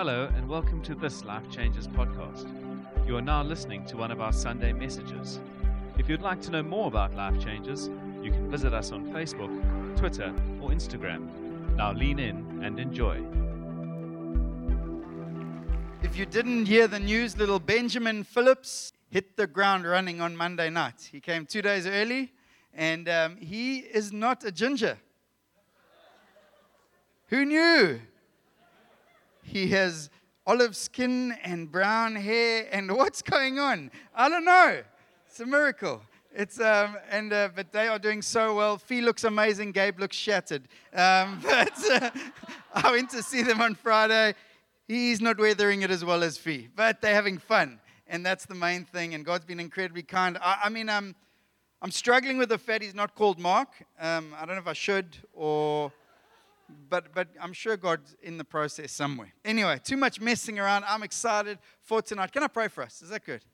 Hello, and welcome to this Life Changes podcast. You are now listening to one of our Sunday messages. If you'd like to know more about Life Changes, you can visit us on Facebook, Twitter, or Instagram. Now lean in and enjoy. If you didn't hear the news, little Benjamin Phillips hit the ground running on Monday night. He came two days early, and um, he is not a ginger. Who knew? He has olive skin and brown hair, and what's going on? I don't know. It's a miracle. It's um, and uh, but they are doing so well. Fee looks amazing. Gabe looks shattered. Um, but uh, I went to see them on Friday. He's not weathering it as well as Fee, but they're having fun, and that's the main thing. And God's been incredibly kind. I, I mean, um, I'm struggling with the fact he's not called Mark. Um, I don't know if I should or but but I'm sure God's in the process somewhere. Anyway, too much messing around. I'm excited for tonight. Can I pray for us? Is that good?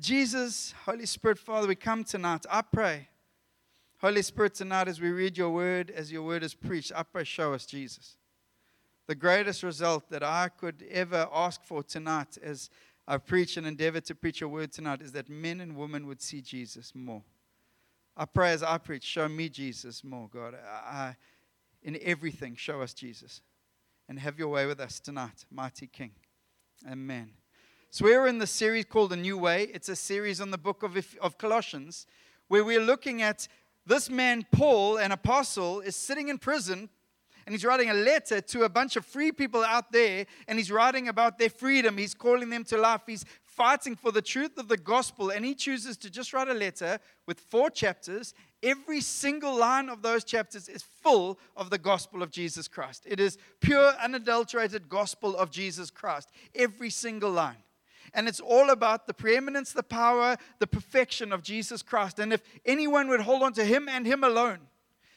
Jesus, Holy Spirit, Father, we come tonight. I pray, Holy Spirit, tonight as we read your word, as your word is preached, I pray, show us Jesus. The greatest result that I could ever ask for tonight as I preach and endeavor to preach your word tonight is that men and women would see Jesus more. I pray as I preach, show me Jesus more, God. I, in everything, show us Jesus. And have your way with us tonight, mighty King. Amen. So, we're in the series called A New Way. It's a series on the book of, of Colossians where we're looking at this man, Paul, an apostle, is sitting in prison and he's writing a letter to a bunch of free people out there and he's writing about their freedom. He's calling them to life. He's fighting for the truth of the gospel and he chooses to just write a letter with four chapters Every single line of those chapters is full of the gospel of Jesus Christ. It is pure, unadulterated gospel of Jesus Christ. Every single line. And it's all about the preeminence, the power, the perfection of Jesus Christ. And if anyone would hold on to him and him alone,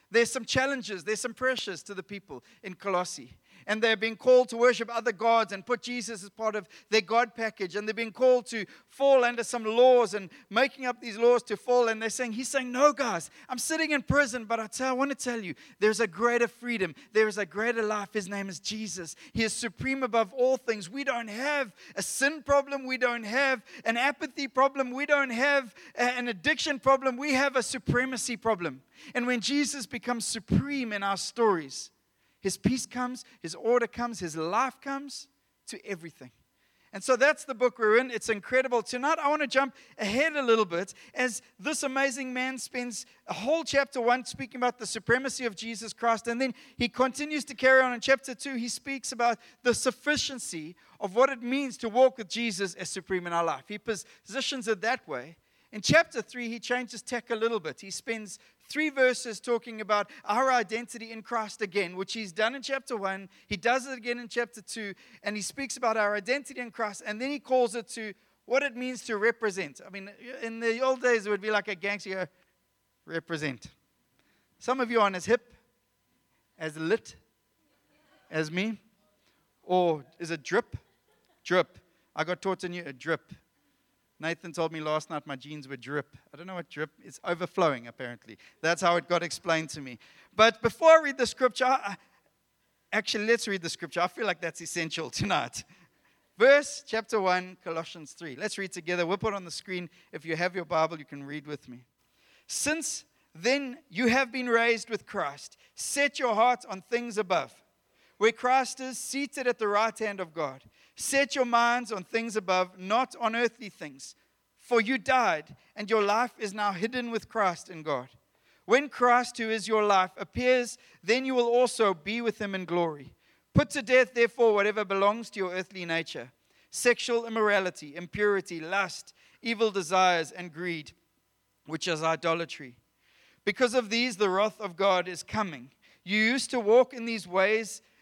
there's some challenges, there's some pressures to the people in Colossae and they're being called to worship other gods and put Jesus as part of their God package. And they're being called to fall under some laws and making up these laws to fall. And they're saying, He's saying, No, guys, I'm sitting in prison, but I, tell, I want to tell you, there's a greater freedom. There is a greater life. His name is Jesus. He is supreme above all things. We don't have a sin problem. We don't have an apathy problem. We don't have an addiction problem. We have a supremacy problem. And when Jesus becomes supreme in our stories, his peace comes, His order comes, His life comes to everything. And so that's the book we're in. It's incredible. Tonight, I want to jump ahead a little bit as this amazing man spends a whole chapter one speaking about the supremacy of Jesus Christ. And then he continues to carry on in chapter two. He speaks about the sufficiency of what it means to walk with Jesus as supreme in our life. He positions it that way. In chapter 3, he changes tack a little bit. He spends three verses talking about our identity in Christ again, which he's done in chapter 1. He does it again in chapter 2, and he speaks about our identity in Christ, and then he calls it to what it means to represent. I mean, in the old days, it would be like a gangster represent. Some of you aren't as hip, as lit as me. Or is it drip? Drip. I got taught a new a drip. Nathan told me last night my jeans were drip. I don't know what drip is. It's overflowing, apparently. That's how it got explained to me. But before I read the scripture, I, actually, let's read the scripture. I feel like that's essential tonight. Verse chapter 1, Colossians 3. Let's read together. We'll put on the screen. If you have your Bible, you can read with me. Since then you have been raised with Christ, set your heart on things above, where Christ is seated at the right hand of God. Set your minds on things above, not on earthly things. For you died, and your life is now hidden with Christ in God. When Christ, who is your life, appears, then you will also be with him in glory. Put to death, therefore, whatever belongs to your earthly nature sexual immorality, impurity, lust, evil desires, and greed, which is idolatry. Because of these, the wrath of God is coming. You used to walk in these ways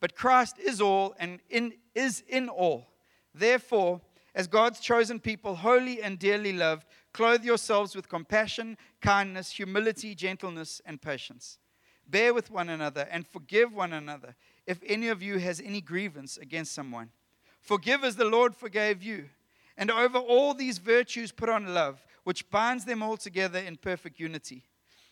but Christ is all and in, is in all. Therefore, As God's chosen people, holy and dearly loved, clothe yourselves with compassion, kindness, humility, gentleness, and patience. Bear with one another and forgive one another if any of you has any grievance against someone. Forgive as the Lord forgave you. And over all these virtues, put on love, which binds them all together in perfect unity.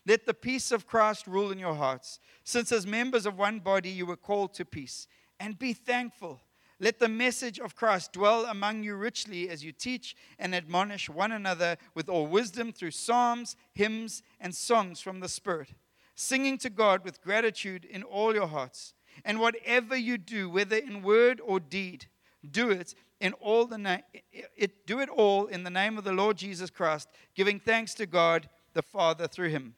Let the peace of Christ rule in your hearts, since as members of one body you were called to peace. And be thankful. Let the message of Christ dwell among you richly as you teach and admonish one another with all wisdom through psalms, hymns, and songs from the Spirit, singing to God with gratitude in all your hearts. And whatever you do, whether in word or deed, do it in all the na- it, do it all in the name of the Lord Jesus Christ, giving thanks to God the Father through him.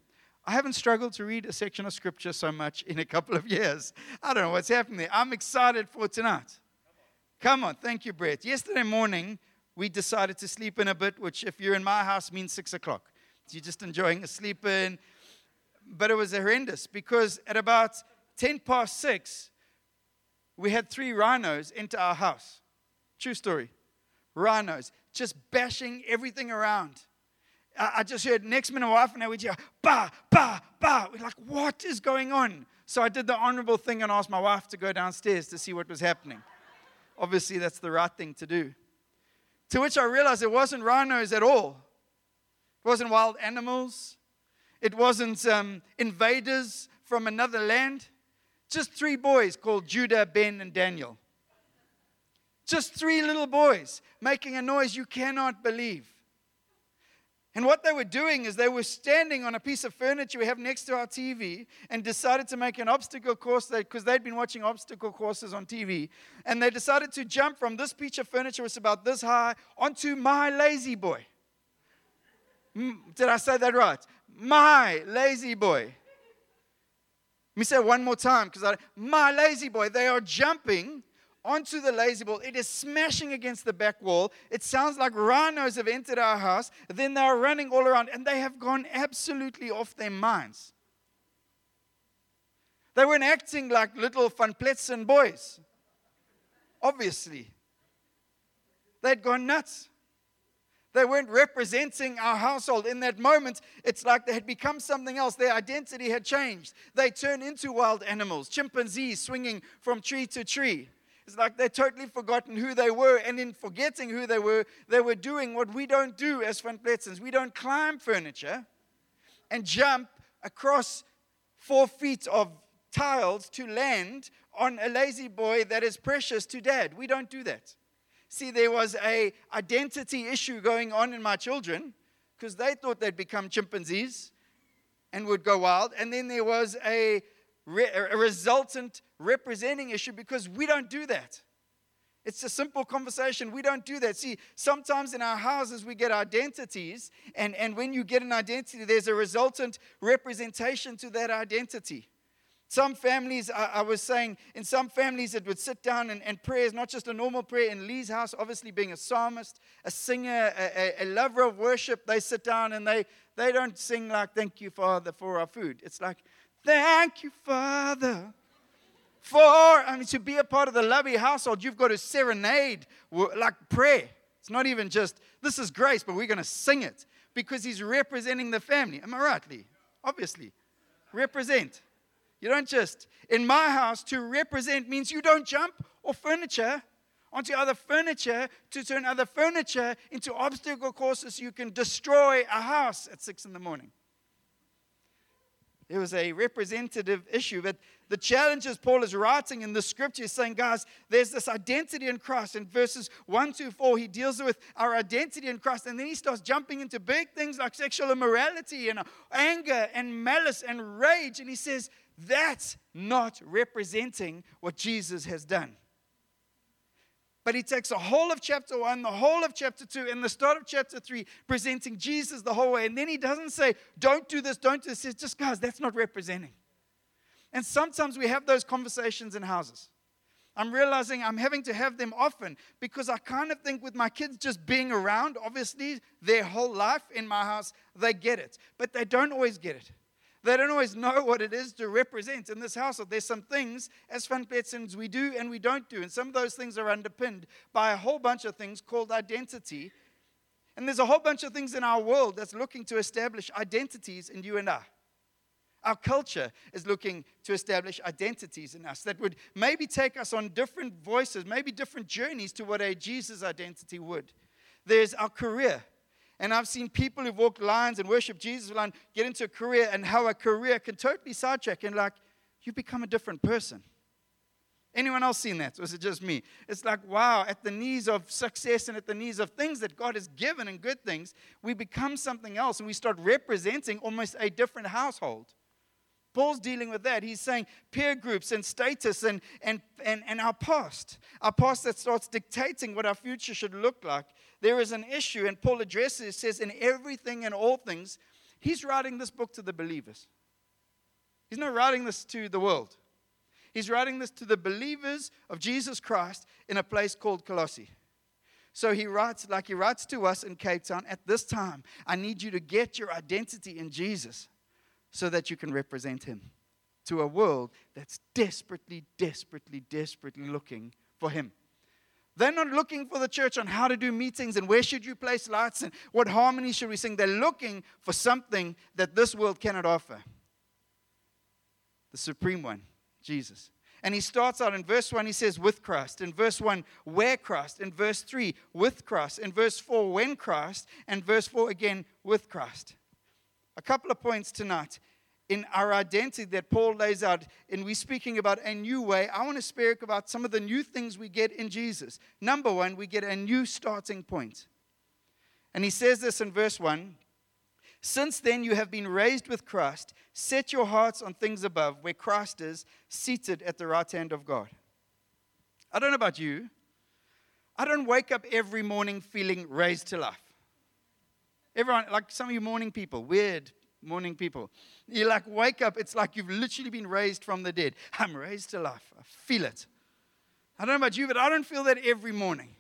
I haven't struggled to read a section of scripture so much in a couple of years. I don't know what's happening there. I'm excited for tonight. Come on, thank you, Brett. Yesterday morning, we decided to sleep in a bit, which, if you're in my house, means six o'clock. So you're just enjoying a sleep in. But it was horrendous because at about 10 past six, we had three rhinos into our house. True story. Rhinos just bashing everything around. I, just heard next minute, my wife and I would hear, ba, ba, ba. We're like, what is going on? So I did the honorable thing and asked my wife to go downstairs to see what was happening. Obviously, that's the right thing to do. To which I realized it wasn't rhinos at all. It wasn't wild animals. It wasn't um, invaders from another land. Just three boys called Judah, Ben, and Daniel. Just three little boys making a noise you cannot believe. And what they were doing is they were standing on a piece of furniture we have next to our TV and decided to make an obstacle course because they'd been watching obstacle courses on TV. And they decided to jump from this piece of furniture, which was about this high, onto my lazy boy. Did I say that right? My lazy boy. Let me say it one more time because my lazy boy, they are jumping onto the lazy boy. It is smashing against the back wall. It sounds like rhinos have entered our house. Then they are running all around and they have gone absolutely off their minds. They weren't acting like little Van Pletzen boys. Obviously. They'd gone nuts. They weren't representing our household. In that moment, it's like they had become something else. Their identity had changed. They turned into wild animals, chimpanzees swinging from tree to tree. It's like they'd totally forgotten who they were. And in forgetting who they were, they were doing what we don't do as Van Pletzens. We don't climb furniture and jump across four feet of tiles to land on a lazy boy that is precious to dad. We don't do that. See, there was a identity issue going on in my children because they thought they'd become chimpanzees and would go wild. And then there was a, re- a resultant representing issue because we don't do that. It's a simple conversation. We don't do that. See, sometimes in our houses we get identities, and, and when you get an identity, there's a resultant representation to that identity. Some families, I, I, was saying, in some families, it would sit down and, and prayer is not just a normal prayer. In Lee's house, obviously being a psalmist, a singer, a, a, a lover of worship, they sit down and they, they don't sing like, Thank you, Father, for our food. It's like, Thank you, Father, for, I mean, to be a part of the lovey household, you've got to serenade like prayer. It's not even just, this is grace, but we're going to sing it because he's representing the family. Am I right, Lee? Obviously. Represent. You don't just, in my house, to represent means you don't jump or furniture onto other furniture to turn other furniture into obstacle courses you can destroy a house at six in the morning. It was a representative issue, but the challenges Paul is writing in the scripture is saying, guys, there's this identity in Christ. In verses 1 to 4, he deals with our identity in Christ, and then he starts jumping into big things like sexual immorality and anger and malice and rage, and he says, that's not representing what Jesus has done. But he takes the whole of chapter 1, the whole of chapter 2, and the start of chapter 3, presenting Jesus the whole way. And then he doesn't say, don't do this, don't do this. He says, just guys, that's not representing. And sometimes we have those conversations in houses. I'm realizing I'm having to have them often because I kind of think with my kids just being around, obviously, their whole life in my house, they get it. But they don't always get it. They don't always know what it is to represent in this household. There's some things as Van Pletzens we do and we don't do. And some of those things are underpinned by a whole bunch of things called identity. And there's a whole bunch of things in our world that's looking to establish identities in you and I. Our culture is looking to establish identities in us that would maybe take us on different voices, maybe different journeys to what a Jesus identity would. There's our career. And I've seen people who've walked lines and worship Jesus line get into a career and how a career can totally sidetrack and like you become a different person. Anyone else seen that? Or is it just me? It's like, wow, at the knees of success and at the knees of things that God has given and good things, we become something else and we start representing almost a different household. Paul's dealing with that. He's saying peer groups and status and, and, and, and our past, our past that starts dictating what our future should look like. There is an issue, and Paul addresses, it, says, in everything and all things, he's writing this book to the believers. He's not writing this to the world. He's writing this to the believers of Jesus Christ in a place called Colossae. So he writes, like he writes to us in Cape Town, at this time, I need you to get your identity in Jesus so that you can represent Him to a world that's desperately, desperately, desperately looking for Him. They're not looking for the church on how to do meetings and where should you place lights and what harmony should we sing. They're looking for something that this world cannot offer. The supreme one, Jesus. And he starts out in verse 1, he says, with Christ. In verse 1, where Christ. In verse 3, with Christ. In verse 4, when Christ. And verse 4 again, with Christ. A couple of points tonight in our identity that Paul lays out, and we're speaking about a new way. I want to speak about some of the new things we get in Jesus. Number one, we get a new starting point. And he says this in verse 1 Since then you have been raised with Christ, set your hearts on things above, where Christ is seated at the right hand of God. I don't know about you. I don't wake up every morning feeling raised to life. Everyone, like some of you morning people, weird morning people. You like wake up, it's like you've literally been raised from the dead. I'm raised to life. I feel it. I don't know about you, but I don't feel that every morning.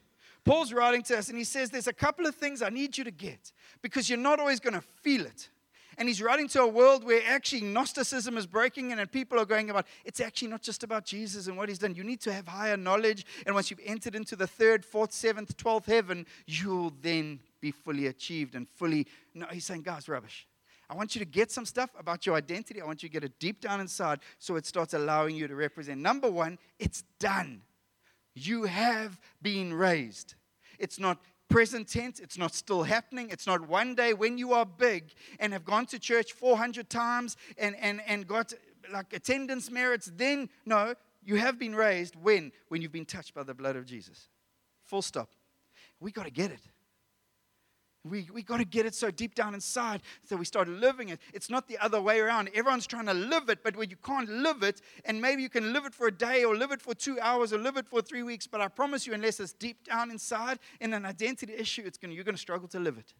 Paul's writing to us and he says, There's a couple of things I need you to get because you're not always going to feel it. And he's writing to a world where actually Gnosticism is breaking in and people are going about it's actually not just about Jesus and what he's done. You need to have higher knowledge. And once you've entered into the third, fourth, seventh, twelfth heaven, you'll then be fully achieved and fully. No, he's saying, guys, rubbish. I want you to get some stuff about your identity. I want you to get it deep down inside so it starts allowing you to represent. Number one, it's done. You have been raised. It's not present tense, it's not still happening. It's not one day when you are big and have gone to church 400 times and, and, and got like attendance merits. Then, no, you have been raised when? When you've been touched by the blood of Jesus. Full stop. We got to get it. We, we got to get it so deep down inside so we start living it. It's not the other way around. Everyone's trying to live it, but when you can't live it, and maybe you can live it for a day or live it for two hours or live it for three weeks, but I promise you, unless it's deep down inside in an identity issue, it's gonna, you're going to struggle to live it.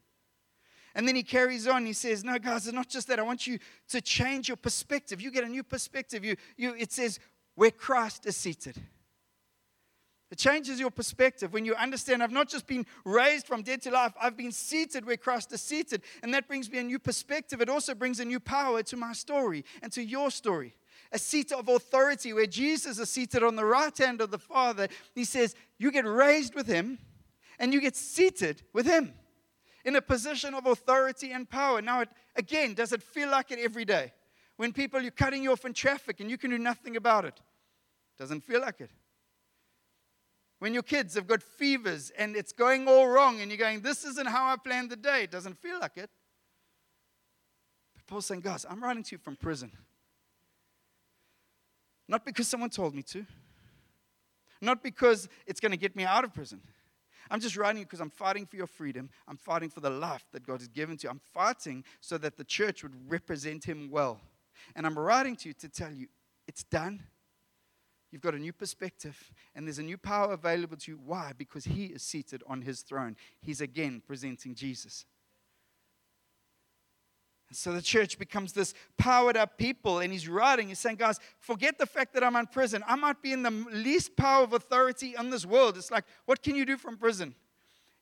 And then he carries on. He says, No, guys, it's not just that. I want you to change your perspective. You get a new perspective. You, you, it says, Where Christ is seated. It changes your perspective when you understand I've not just been raised from dead to life, I've been seated where Christ is seated. And that brings me a new perspective. It also brings a new power to my story and to your story. A seat of authority where Jesus is seated on the right hand of the Father. He says, You get raised with Him and you get seated with Him in a position of authority and power. Now, it, again, does it feel like it every day? When people, you're cutting you off in traffic and you can do nothing about it. Doesn't feel like it. When your kids have got fevers and it's going all wrong and you're going, This isn't how I planned the day, it doesn't feel like it. But Paul's saying, Guys, I'm writing to you from prison. Not because someone told me to, not because it's going to get me out of prison. I'm just writing because I'm fighting for your freedom. I'm fighting for the life that God has given to you. I'm fighting so that the church would represent Him well. And I'm writing to you to tell you it's done. You've got a new perspective, and there's a new power available to you. Why? Because He is seated on His throne. He's again presenting Jesus. And so the church becomes this powered up people, and he's writing, he's saying, guys, forget the fact that I'm in prison. I might be in the least power of authority in this world. It's like, what can you do from prison?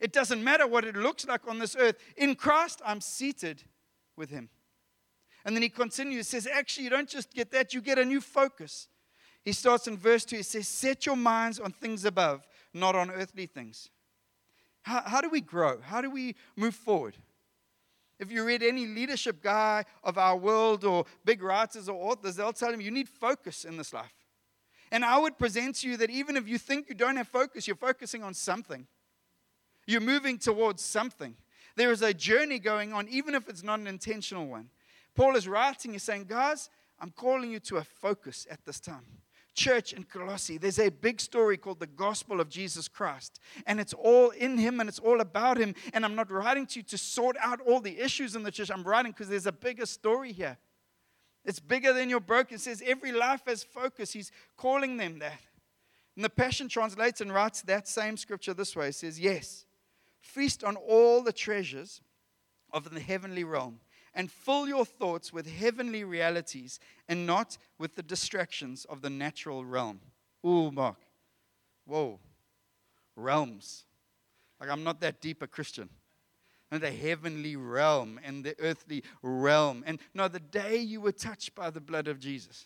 It doesn't matter what it looks like on this earth. In Christ, I'm seated with him. And then he continues, says, actually, you don't just get that, you get a new focus. He starts in verse 2, he says, Set your minds on things above, not on earthly things. How, how do we grow? How do we move forward? If you read any leadership guy of our world or big writers or authors, they'll tell you you need focus in this life. And I would present to you that even if you think you don't have focus, you're focusing on something. You're moving towards something. There is a journey going on, even if it's not an intentional one. Paul is writing, he's saying, Guys, I'm calling you to a focus at this time church in Colossae, there's a big story called the gospel of Jesus Christ. And it's all in him and it's all about him. And I'm not writing to you to sort out all the issues in the church. I'm writing because there's a bigger story here. It's bigger than your broken. It says every life has focus. He's calling them that. And the Passion translates and writes that same scripture this way. It says, Yes, feast on all the treasures of the heavenly realm and fill your thoughts with heavenly realities and not with the distractions of the natural realm. Ooh, Mark. Whoa. Realms. Like, I'm not that deep a Christian. And the heavenly realm and the earthly realm. And no, the day you were touched by the blood of Jesus,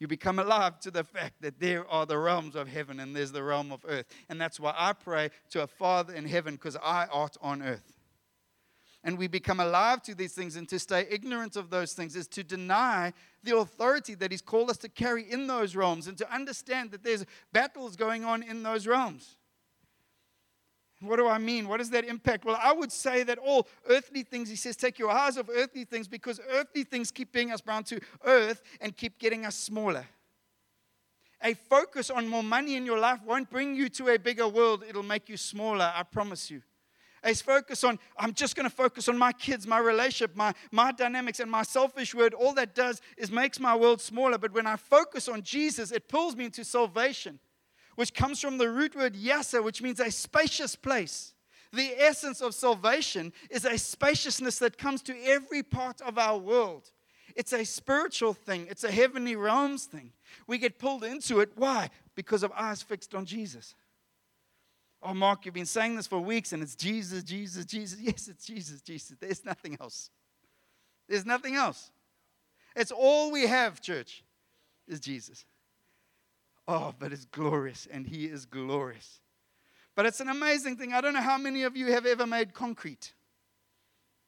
you become alive to the fact that there are the realms of heaven and there's the realm of earth. And that's why I pray to a Father in heaven because I art on earth and we become alive to these things and to stay ignorant of those things is to deny the authority that He's called us to carry in those realms and to understand that there's battles going on in those realms. What do I mean? What does that impact? Well, I would say that all earthly things, he says, take your eyes off earthly things because earthly things keep bringing us bound to earth and keep getting us smaller. A focus on more money in your life won't bring you to a bigger world, it'll make you smaller, I promise you is focus on, I'm just going to focus on my kids, my relationship, my, my dynamics, and my selfish word. All that does is makes my world smaller. But when I focus on Jesus, it pulls me into salvation, which comes from the root word yasa, which means a spacious place. The essence of salvation is a spaciousness that comes to every part of our world. It's a spiritual thing, it's a heavenly realms thing. We get pulled into it. Why? Because of eyes fixed on Jesus. Oh, Mark, you've been saying this for weeks and it's Jesus, Jesus, Jesus. Yes, it's Jesus, Jesus. There's nothing else. There's nothing else. It's all we have, church, is Jesus. Oh, but it's glorious and He is glorious. But it's an amazing thing. I don't know how many of you have ever made concrete.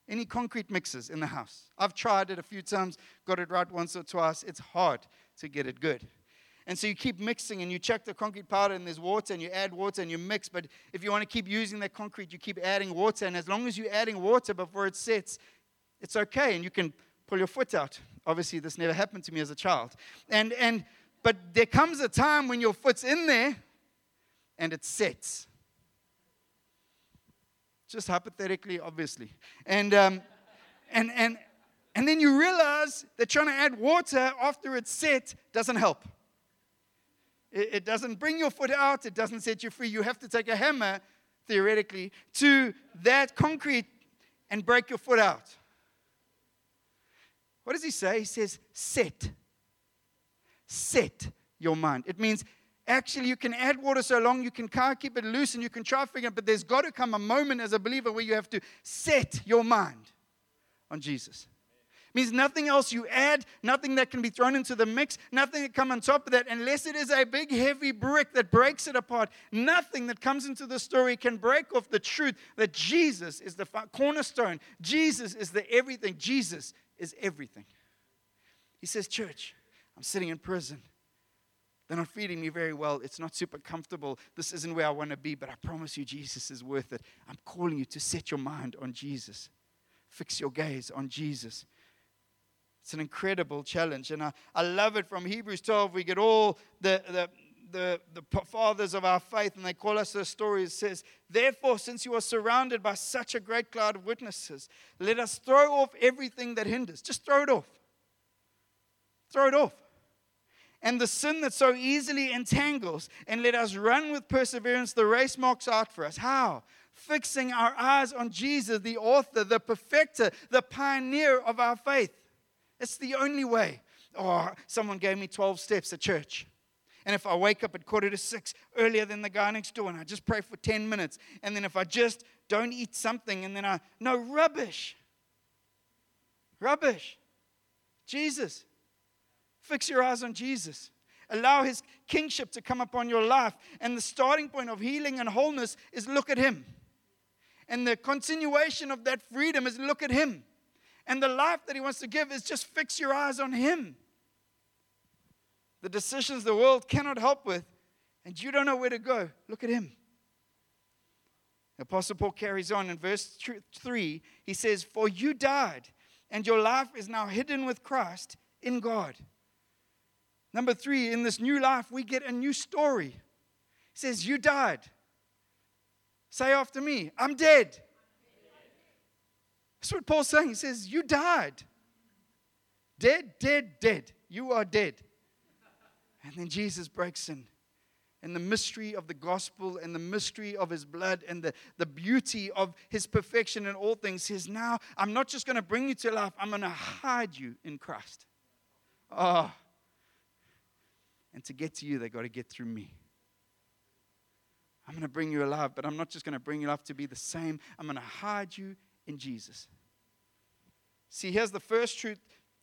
Any concrete mixes in the house? I've tried it a few times, got it right once or twice. It's hard to get it good. And so you keep mixing and you check the concrete powder and there's water and you add water and you mix. But if you want to keep using that concrete, you keep adding water. And as long as you're adding water before it sets, it's okay. And you can pull your foot out. Obviously, this never happened to me as a child. And, and, but there comes a time when your foot's in there and it sets. Just hypothetically, obviously. And, um, and, and, and then you realize that trying to add water after it's set doesn't help. It, it doesn't bring your foot out, it doesn't set you free. You have to take a hammer, theoretically, to that concrete and break your foot out. What does he say? He says, set. Set your mind. It means actually you can add water so long you can kind of keep it loose and you can try figure it, but there's got to come a moment as a believer where you have to set your mind on Jesus means nothing else you add, nothing that can be thrown into the mix, nothing that come on top of that, unless it is a big heavy brick that breaks it apart. Nothing that comes into the story can break off the truth that Jesus is the cornerstone. Jesus is the everything. Jesus is everything. He says, Church, I'm sitting in prison. They're not feeding me very well. It's not super comfortable. This isn't where I want to be, but I promise you, Jesus is worth it. I'm calling you to set your mind on Jesus. Fix your gaze on Jesus. It's an incredible challenge. And I, I love it from Hebrews 12. We get all the, the, the, the fathers of our faith, and they call us the stories. It says, Therefore, since you are surrounded by such a great cloud of witnesses, let us throw off everything that hinders. Just throw it off. Throw it off. And the sin that so easily entangles, and let us run with perseverance the race marks out for us. How? Fixing our eyes on Jesus, the author, the perfecter, the pioneer of our faith. It's the only way. Oh, someone gave me 12 steps at church. And if I wake up at quarter to six earlier than the guy next door and I just pray for 10 minutes, and then if I just don't eat something and then I, no rubbish. Rubbish. Jesus. Fix your eyes on Jesus. Allow his kingship to come upon your life. And the starting point of healing and wholeness is look at him. And the continuation of that freedom is look at him. And the life that he wants to give is just fix your eyes on him. The decisions the world cannot help with, and you don't know where to go, look at him. Apostle Paul carries on in verse 3. He says, For you died, and your life is now hidden with Christ in God. Number three, in this new life, we get a new story. He says, You died. Say after me, I'm dead. That's what Paul's saying. He says, You died. Dead, dead, dead. You are dead. And then Jesus breaks in. And the mystery of the gospel and the mystery of his blood and the, the beauty of his perfection in all things says, Now I'm not just going to bring you to life, I'm going to hide you in Christ. Oh, and to get to you, they got to get through me. I'm going to bring you alive, but I'm not just going to bring you alive to be the same. I'm going to hide you in Jesus. See, here's the first truth.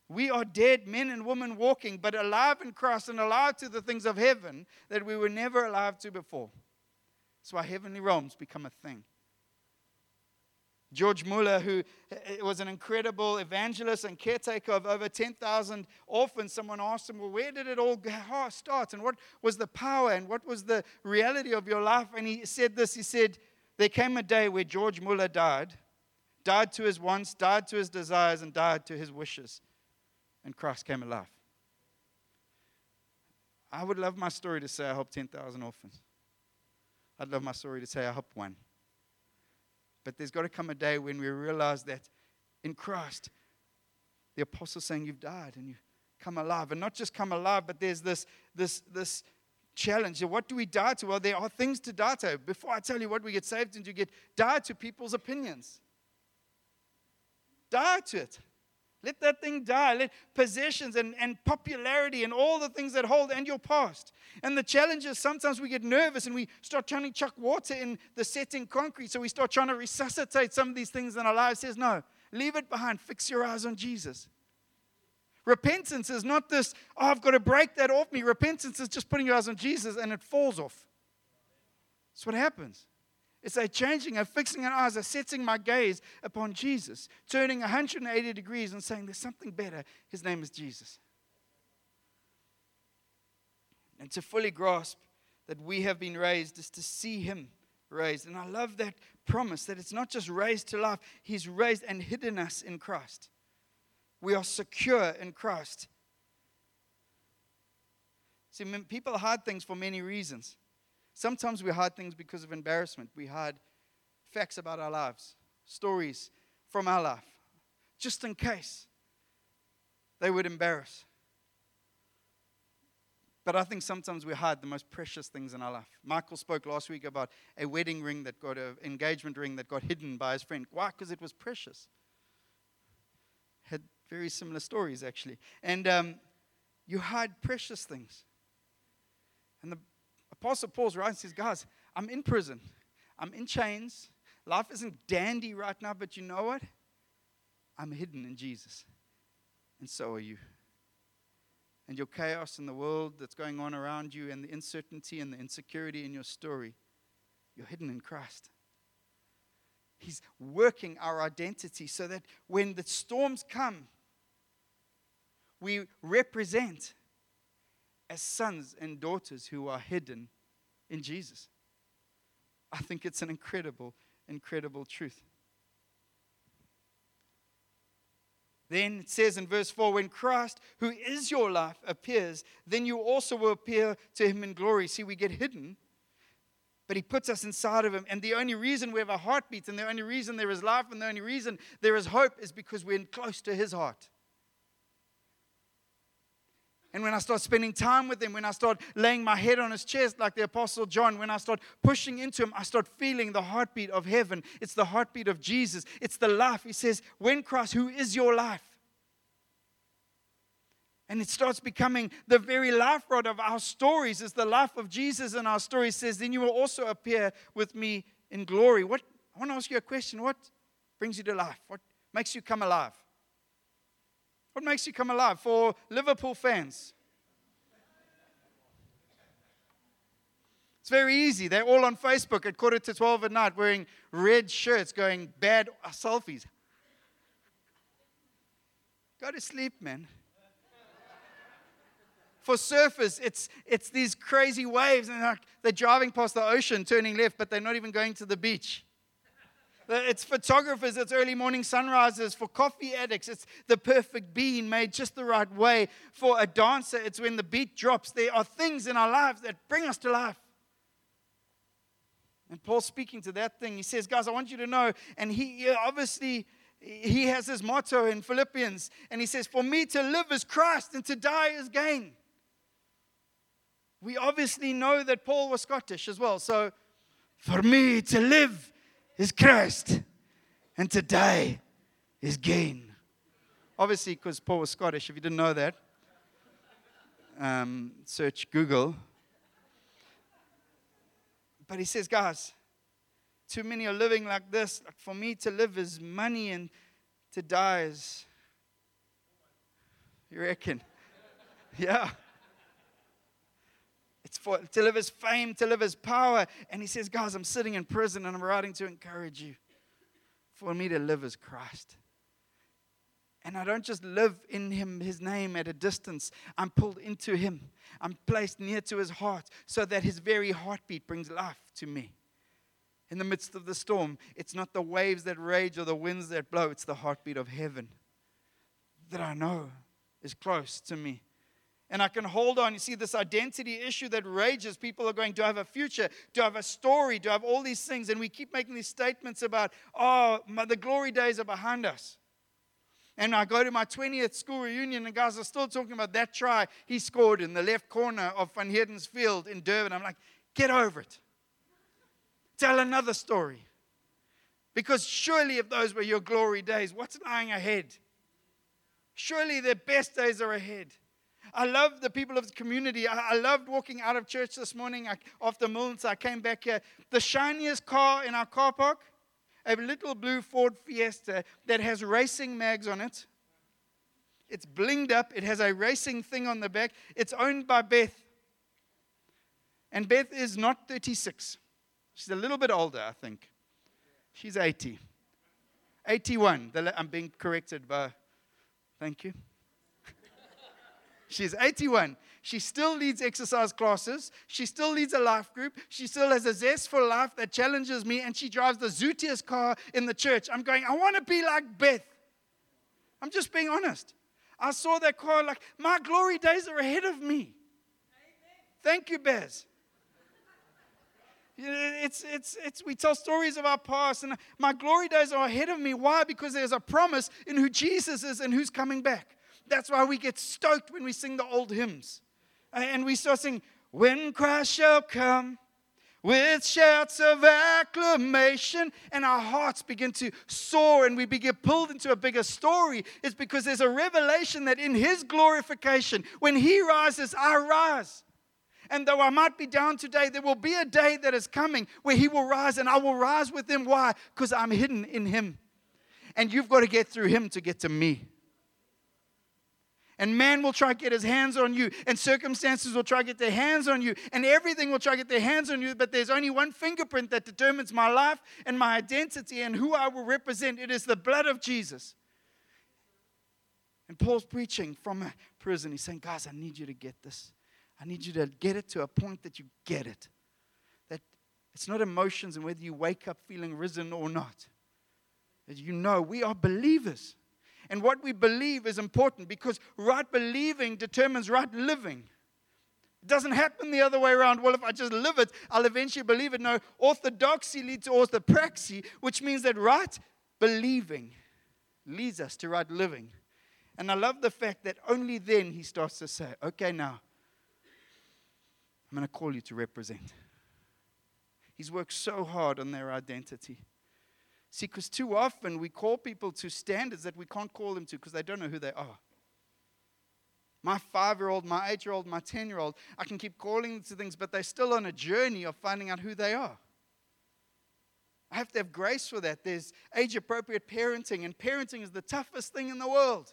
We are dead men and women walking, but alive in Christ and alive to the things of heaven that we were never alive to before. That's why heavenly realms become a thing. George Muller, who eh, eh, was an incredible evangelist and caretaker of over 10,000 orphans, someone asked him, Well, where did it all start? And what was the power and what was the reality of your life? And he said this He said, There came a day where George Muller died, died to his wants, died to his desires, and died to his wishes. And Christ came alive. I would love my story to say I helped 10,000 orphans. I'd love my story to say I helped one. But there's got to come a day when we realize that in Christ, the apostle's saying you've died and you've come alive. And not just come alive, but there's this, this, this challenge. What do we die to? Well, there are things to die to. Before I tell you what we get saved into, you get die to people's opinions. Die to it. Let that thing die. Let possessions and, and popularity and all the things that hold and your past. And the challenge is sometimes we get nervous and we start trying to chuck water in the setting concrete. So we start trying to resuscitate some of these things in our lives. Says, no, leave it behind. Fix your eyes on Jesus. Repentance is not this, oh, I've got to break that off me. Repentance is just putting your eyes on Jesus and it falls off. That's what happens. It's a changing, a fixing an eyes, a setting my gaze upon Jesus, turning 180 degrees and saying, There's something better. His name is Jesus. And to fully grasp that we have been raised is to see Him raised. And I love that promise that it's not just raised to life, He's raised and hidden us in Christ. We are secure in Christ. See, people hide things for many reasons. Sometimes we hide things because of embarrassment. We hide facts about our lives, stories from our life, just in case they would embarrass. But I think sometimes we hide the most precious things in our life. Michael spoke last week about a wedding ring that got an engagement ring that got hidden by his friend. Why? Because it was precious. Had very similar stories actually, and um, you hide precious things. And the Apostle Paul's and says, Guys, I'm in prison. I'm in chains. Life isn't dandy right now, but you know what? I'm hidden in Jesus. And so are you. And your chaos in the world that's going on around you, and the uncertainty and the insecurity in your story, you're hidden in Christ. He's working our identity so that when the storms come, we represent as sons and daughters who are hidden in Jesus. I think it's an incredible, incredible truth. Then it says in verse 4 when Christ, who is your life, appears, then you also will appear to him in glory. See, we get hidden, but he puts us inside of him. And the only reason we have a heartbeat, and the only reason there is life, and the only reason there is hope is because we're close to his heart. And when I start spending time with him, when I start laying my head on his chest like the Apostle John, when I start pushing into him, I start feeling the heartbeat of heaven. It's the heartbeat of Jesus. It's the life. He says, When Christ, who is your life? And it starts becoming the very life rod of our stories, is the life of Jesus in our stories. Says, Then you will also appear with me in glory. What I want to ask you a question. What brings you to life? What makes you come alive? What makes you come alive? For Liverpool fans, It's very easy. They're all on Facebook at quarter to 12 at night wearing red shirts going bad selfies. Go to sleep, man. For surfers, it's, it's these crazy waves, and they're, they're driving past the ocean, turning left, but they're not even going to the beach. Uh, it's photographers, it's early morning sunrises. For coffee addicts, it's the perfect bean made just the right way. For a dancer, it's when the beat drops. There are things in our lives that bring us to life. And Paul's speaking to that thing. He says, Guys, I want you to know. And he obviously he has his motto in Philippians, and he says, For me to live is Christ and to die is gain. We obviously know that Paul was Scottish as well. So, for me to live is Christ and to die is gain. Obviously, because Paul was Scottish, if you didn't know that, um, search Google but he says, guys, too many are living like this. Like for me to live is money and to die is. You reckon? yeah. It's for to live as fame, to live as power. And he says, guys, I'm sitting in prison and I'm writing to encourage you. For me to live as Christ. And I don't just live in him, his name at a distance. I'm pulled into him. I'm placed near to his heart so that his very heartbeat brings life to me. In the midst of the storm, it's not the waves that rage or the winds that blow, it's the heartbeat of heaven that I know is close to me. And I can hold on. You see, this identity issue that rages, people are going, Do I have a future? Do I have a story? Do I have all these things? And we keep making these statements about, Oh, my, the glory days are behind us. And I go to my 20th school reunion, and guys are still talking about that try he scored in the left corner of Van Heerden's field in Durban. I'm like, get over it. Tell another story. Because surely, if those were your glory days, what's lying ahead? Surely their best days are ahead. I love the people of the community. I, I loved walking out of church this morning I, after Milnes. I came back here. The shiniest car in our car park a little blue Ford Fiesta that has racing mags on it. It's blinged up. It has a racing thing on the back. It's owned by Beth. And Beth is not 36. She's a little bit older, I think. She's 80. 81. I'm being corrected by, thank you. She's 81. She still leads exercise classes. She still leads a life group. She still has a zest for life that challenges me, and she drives the zootiest car in the church. I'm going, I want to be like Beth. I'm just being honest. I saw that car like, my glory days are ahead of me. Thank you, Bez. It's, it's, it's, we tell stories of our past, and my glory days are ahead of me. Why? Because there's a promise in who Jesus is and who's coming back. That's why we get stoked when we sing the old hymns. And we start singing, When Christ shall come with shouts of acclamation, and our hearts begin to soar and we begin pulled into a bigger story. It's because there's a revelation that in His glorification, when He rises, I rise. And though I might be down today, there will be a day that is coming where He will rise and I will rise with Him. Why? Because I'm hidden in Him. And you've got to get through Him to get to me. And man will try to get his hands on you, and circumstances will try to get their hands on you, and everything will try to get their hands on you. But there's only one fingerprint that determines my life and my identity and who I will represent. It is the blood of Jesus. And Paul's preaching from a prison. He's saying, Guys, I need you to get this. I need you to get it to a point that you get it. That it's not emotions and whether you wake up feeling risen or not. That you know we are believers. And what we believe is important because right believing determines right living. It doesn't happen the other way around. Well, if I just live it, I'll eventually believe it. No, orthodoxy leads to orthopraxy, which means that right believing leads us to right living. And I love the fact that only then he starts to say, okay, now, I'm going to call you to represent. He's worked so hard on their identity. See, because too often we call people to standards that we can't call them to because they don't know who they are. My five year old, my eight year old, my 10 year old, I can keep calling them to things, but they're still on a journey of finding out who they are. I have to have grace for that. There's age appropriate parenting, and parenting is the toughest thing in the world.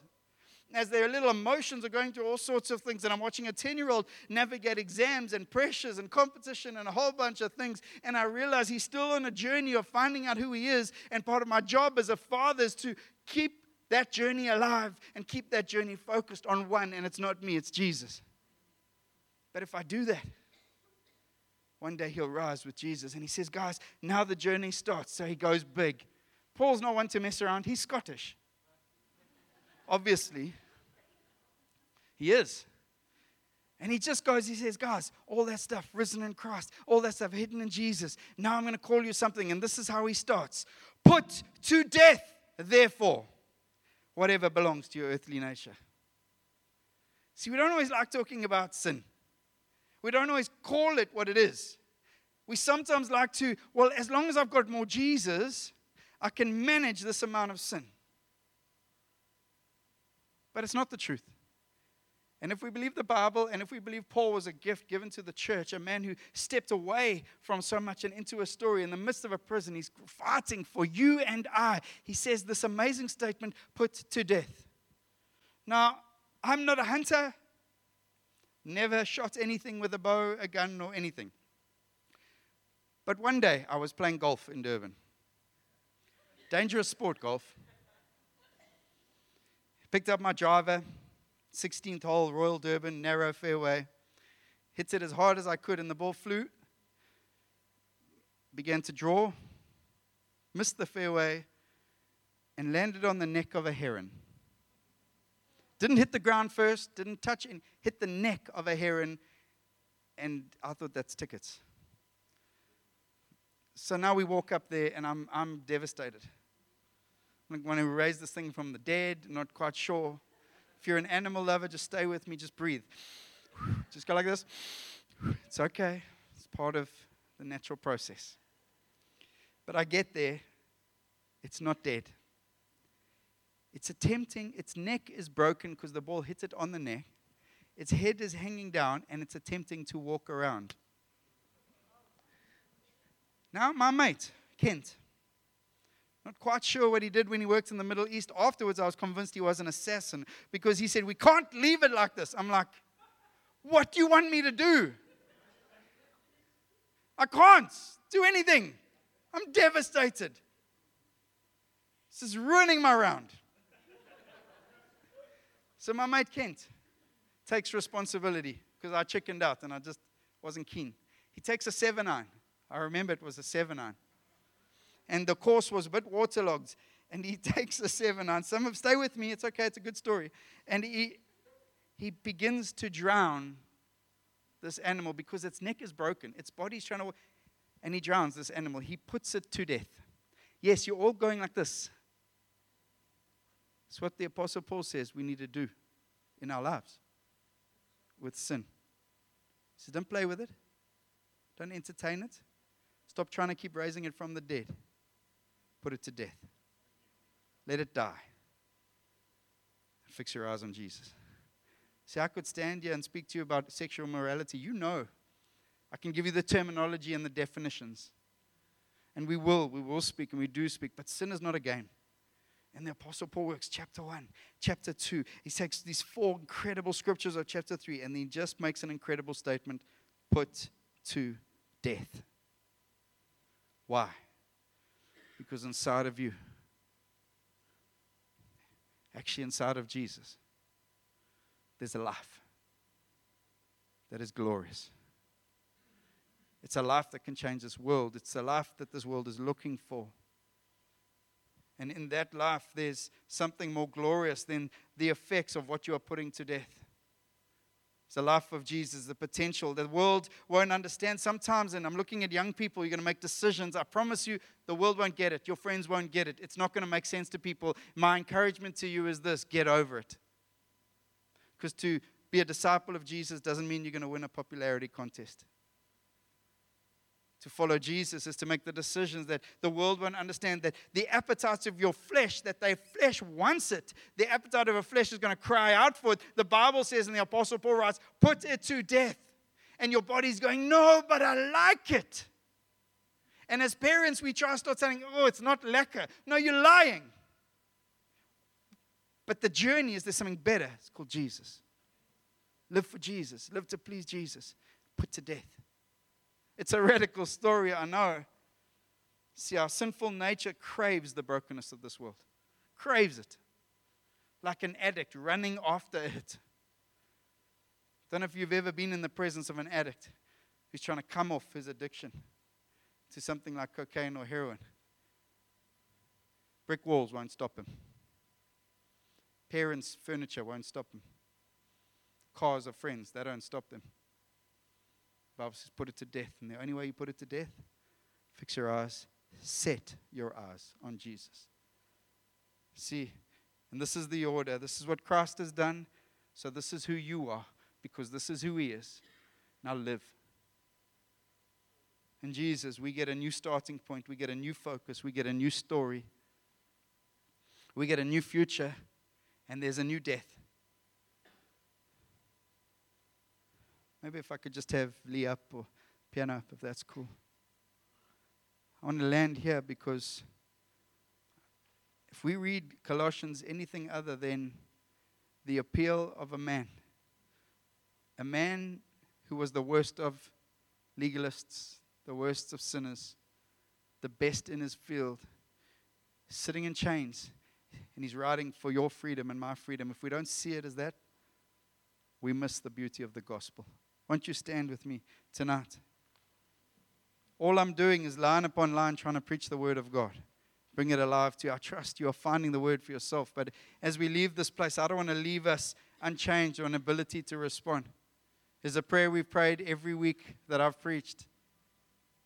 As their little emotions are going through all sorts of things. And I'm watching a 10 year old navigate exams and pressures and competition and a whole bunch of things. And I realize he's still on a journey of finding out who he is. And part of my job as a father is to keep that journey alive and keep that journey focused on one. And it's not me, it's Jesus. But if I do that, one day he'll rise with Jesus. And he says, Guys, now the journey starts. So he goes big. Paul's not one to mess around, he's Scottish. Obviously, he is. And he just goes, he says, Guys, all that stuff risen in Christ, all that stuff hidden in Jesus. Now I'm going to call you something. And this is how he starts Put to death, therefore, whatever belongs to your earthly nature. See, we don't always like talking about sin. We don't always call it what it is. We sometimes like to, well, as long as I've got more Jesus, I can manage this amount of sin. But it's not the truth. And if we believe the Bible, and if we believe Paul was a gift given to the church, a man who stepped away from so much and into a story in the midst of a prison, he's fighting for you and I. He says this amazing statement put to death. Now, I'm not a hunter, never shot anything with a bow, a gun, or anything. But one day I was playing golf in Durban. Dangerous sport, golf. Picked up my driver, 16th hole, Royal Durban, narrow fairway. Hits it as hard as I could, and the ball flew. Began to draw, missed the fairway, and landed on the neck of a heron. Didn't hit the ground first, didn't touch it, hit the neck of a heron, and I thought that's tickets. So now we walk up there, and I'm, I'm devastated. I'm going to raise this thing from the dead, not quite sure. If you're an animal lover, just stay with me, just breathe. Just go like this. It's okay, it's part of the natural process. But I get there, it's not dead. It's attempting, its neck is broken because the ball hit it on the neck. Its head is hanging down and it's attempting to walk around. Now, my mate, Kent, not quite sure what he did when he worked in the Middle East. Afterwards, I was convinced he was an assassin because he said, We can't leave it like this. I'm like, What do you want me to do? I can't do anything. I'm devastated. This is ruining my round. So my mate Kent takes responsibility because I chickened out and I just wasn't keen. He takes a 7 iron. I remember it was a 7 iron. And the course was a bit waterlogged. And he takes a 7 iron. Some of stay with me, it's okay, it's a good story. And he he begins to drown this animal because its neck is broken, its body's trying to and he drowns this animal. He puts it to death. Yes, you're all going like this. It's what the Apostle Paul says we need to do in our lives with sin. He says, don't play with it, don't entertain it. Stop trying to keep raising it from the dead. Put it to death. Let it die. Fix your eyes on Jesus. See, I could stand here and speak to you about sexual morality. You know. I can give you the terminology and the definitions. And we will, we will speak and we do speak. But sin is not a game. And the Apostle Paul works chapter 1, chapter 2. He takes these four incredible scriptures of chapter 3 and he just makes an incredible statement put to death. Why? Because inside of you, actually inside of Jesus, there's a life that is glorious. It's a life that can change this world. It's a life that this world is looking for. And in that life, there's something more glorious than the effects of what you are putting to death. The life of Jesus, the potential. The world won't understand sometimes, and I'm looking at young people, you're going to make decisions. I promise you, the world won't get it. Your friends won't get it. It's not going to make sense to people. My encouragement to you is this get over it. Because to be a disciple of Jesus doesn't mean you're going to win a popularity contest to follow Jesus is to make the decisions that the world won't understand, that the appetites of your flesh, that their flesh wants it. The appetite of a flesh is going to cry out for it. The Bible says, and the Apostle Paul writes, put it to death. And your body's going, no, but I like it. And as parents, we try to start saying, oh, it's not lekker. No, you're lying. But the journey is there's something better. It's called Jesus. Live for Jesus, live to please Jesus, put to death. It's a radical story, I know. See, our sinful nature craves the brokenness of this world, craves it. Like an addict running after it. Don't know if you've ever been in the presence of an addict who's trying to come off his addiction to something like cocaine or heroin. Brick walls won't stop him. Parents' furniture won't stop him. Cars of friends, they don't stop them. Bible says, put it to death. And the only way you put it to death, fix your eyes, set your eyes on Jesus. See, and this is the order. This is what Christ has done. So this is who you are, because this is who He is. Now live. In Jesus, we get a new starting point, we get a new focus, we get a new story, we get a new future, and there's a new death. Maybe if I could just have Lee up or piano up, if that's cool. I want to land here because if we read Colossians anything other than the appeal of a man, a man who was the worst of legalists, the worst of sinners, the best in his field, sitting in chains, and he's writing for your freedom and my freedom. If we don't see it as that, we miss the beauty of the gospel. Won't you stand with me tonight? All I'm doing is line upon line trying to preach the word of God. Bring it alive to you. I trust you are finding the word for yourself. But as we leave this place, I don't want to leave us unchanged or an ability to respond. There's a prayer we've prayed every week that I've preached.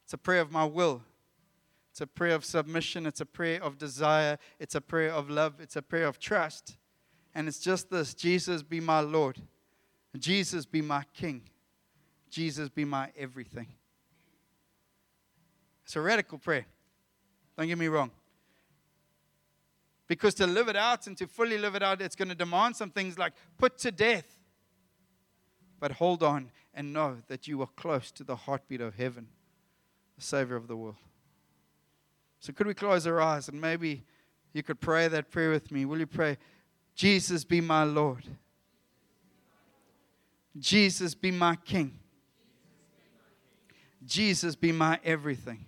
It's a prayer of my will. It's a prayer of submission. It's a prayer of desire. It's a prayer of love. It's a prayer of trust. And it's just this Jesus be my Lord. Jesus be my King. Jesus be my everything. It's a radical prayer. Don't get me wrong. Because to live it out and to fully live it out, it's going to demand some things like put to death. But hold on and know that you are close to the heartbeat of heaven, the Savior of the world. So, could we close our eyes and maybe you could pray that prayer with me? Will you pray, Jesus be my Lord? Jesus be my King. Jesus be my everything.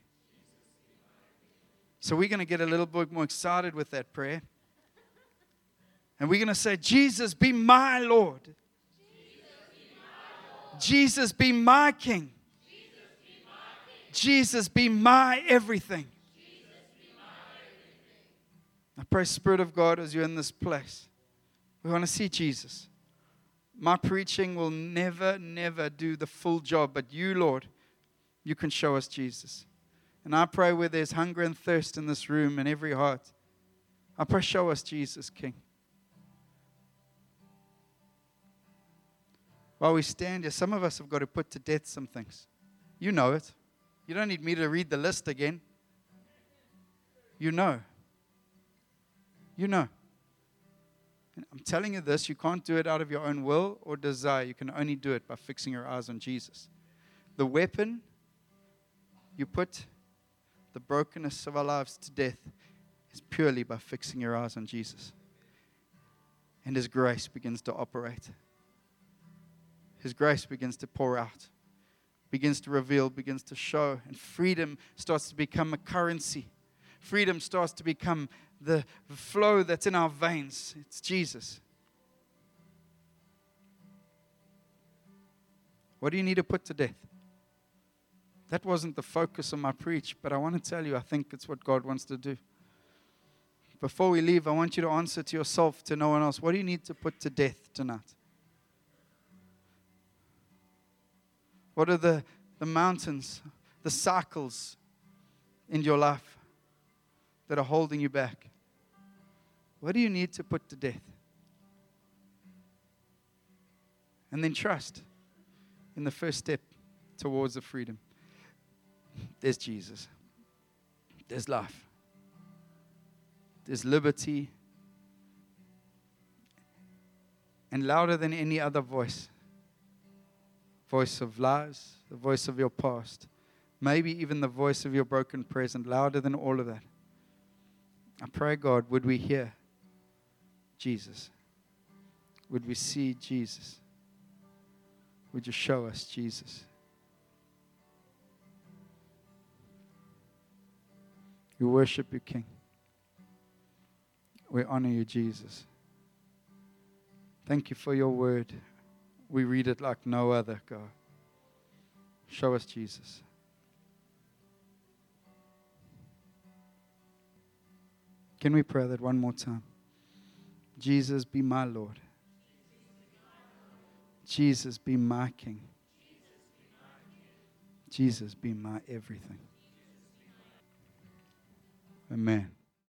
So we're going to get a little bit more excited with that prayer. And we're going to say, Jesus be my Lord. Jesus be my King. Jesus be my everything. I pray, Spirit of God, as you're in this place, we want to see Jesus. My preaching will never, never do the full job, but you, Lord, you can show us Jesus. And I pray where there's hunger and thirst in this room and every heart, I pray, show us Jesus, King. While we stand here, some of us have got to put to death some things. You know it. You don't need me to read the list again. You know. You know. And I'm telling you this you can't do it out of your own will or desire. You can only do it by fixing your eyes on Jesus. The weapon you put the brokenness of our lives to death is purely by fixing your eyes on Jesus. And His grace begins to operate. His grace begins to pour out, begins to reveal, begins to show, and freedom starts to become a currency. Freedom starts to become the flow that's in our veins. It's Jesus. What do you need to put to death? That wasn't the focus of my preach, but I want to tell you, I think it's what God wants to do. Before we leave, I want you to answer to yourself, to no one else. What do you need to put to death tonight? What are the, the mountains, the cycles in your life that are holding you back? What do you need to put to death? And then trust in the first step towards the freedom. There's Jesus. There's life. There's liberty. And louder than any other voice voice of lies, the voice of your past, maybe even the voice of your broken present, louder than all of that. I pray, God, would we hear Jesus? Would we see Jesus? Would you show us Jesus? We worship you, King. We honor you, Jesus. Thank you for your word. We read it like no other, God. Show us Jesus. Can we pray that one more time? Jesus, be my Lord. Jesus, be my King. Jesus, be my everything. Amen.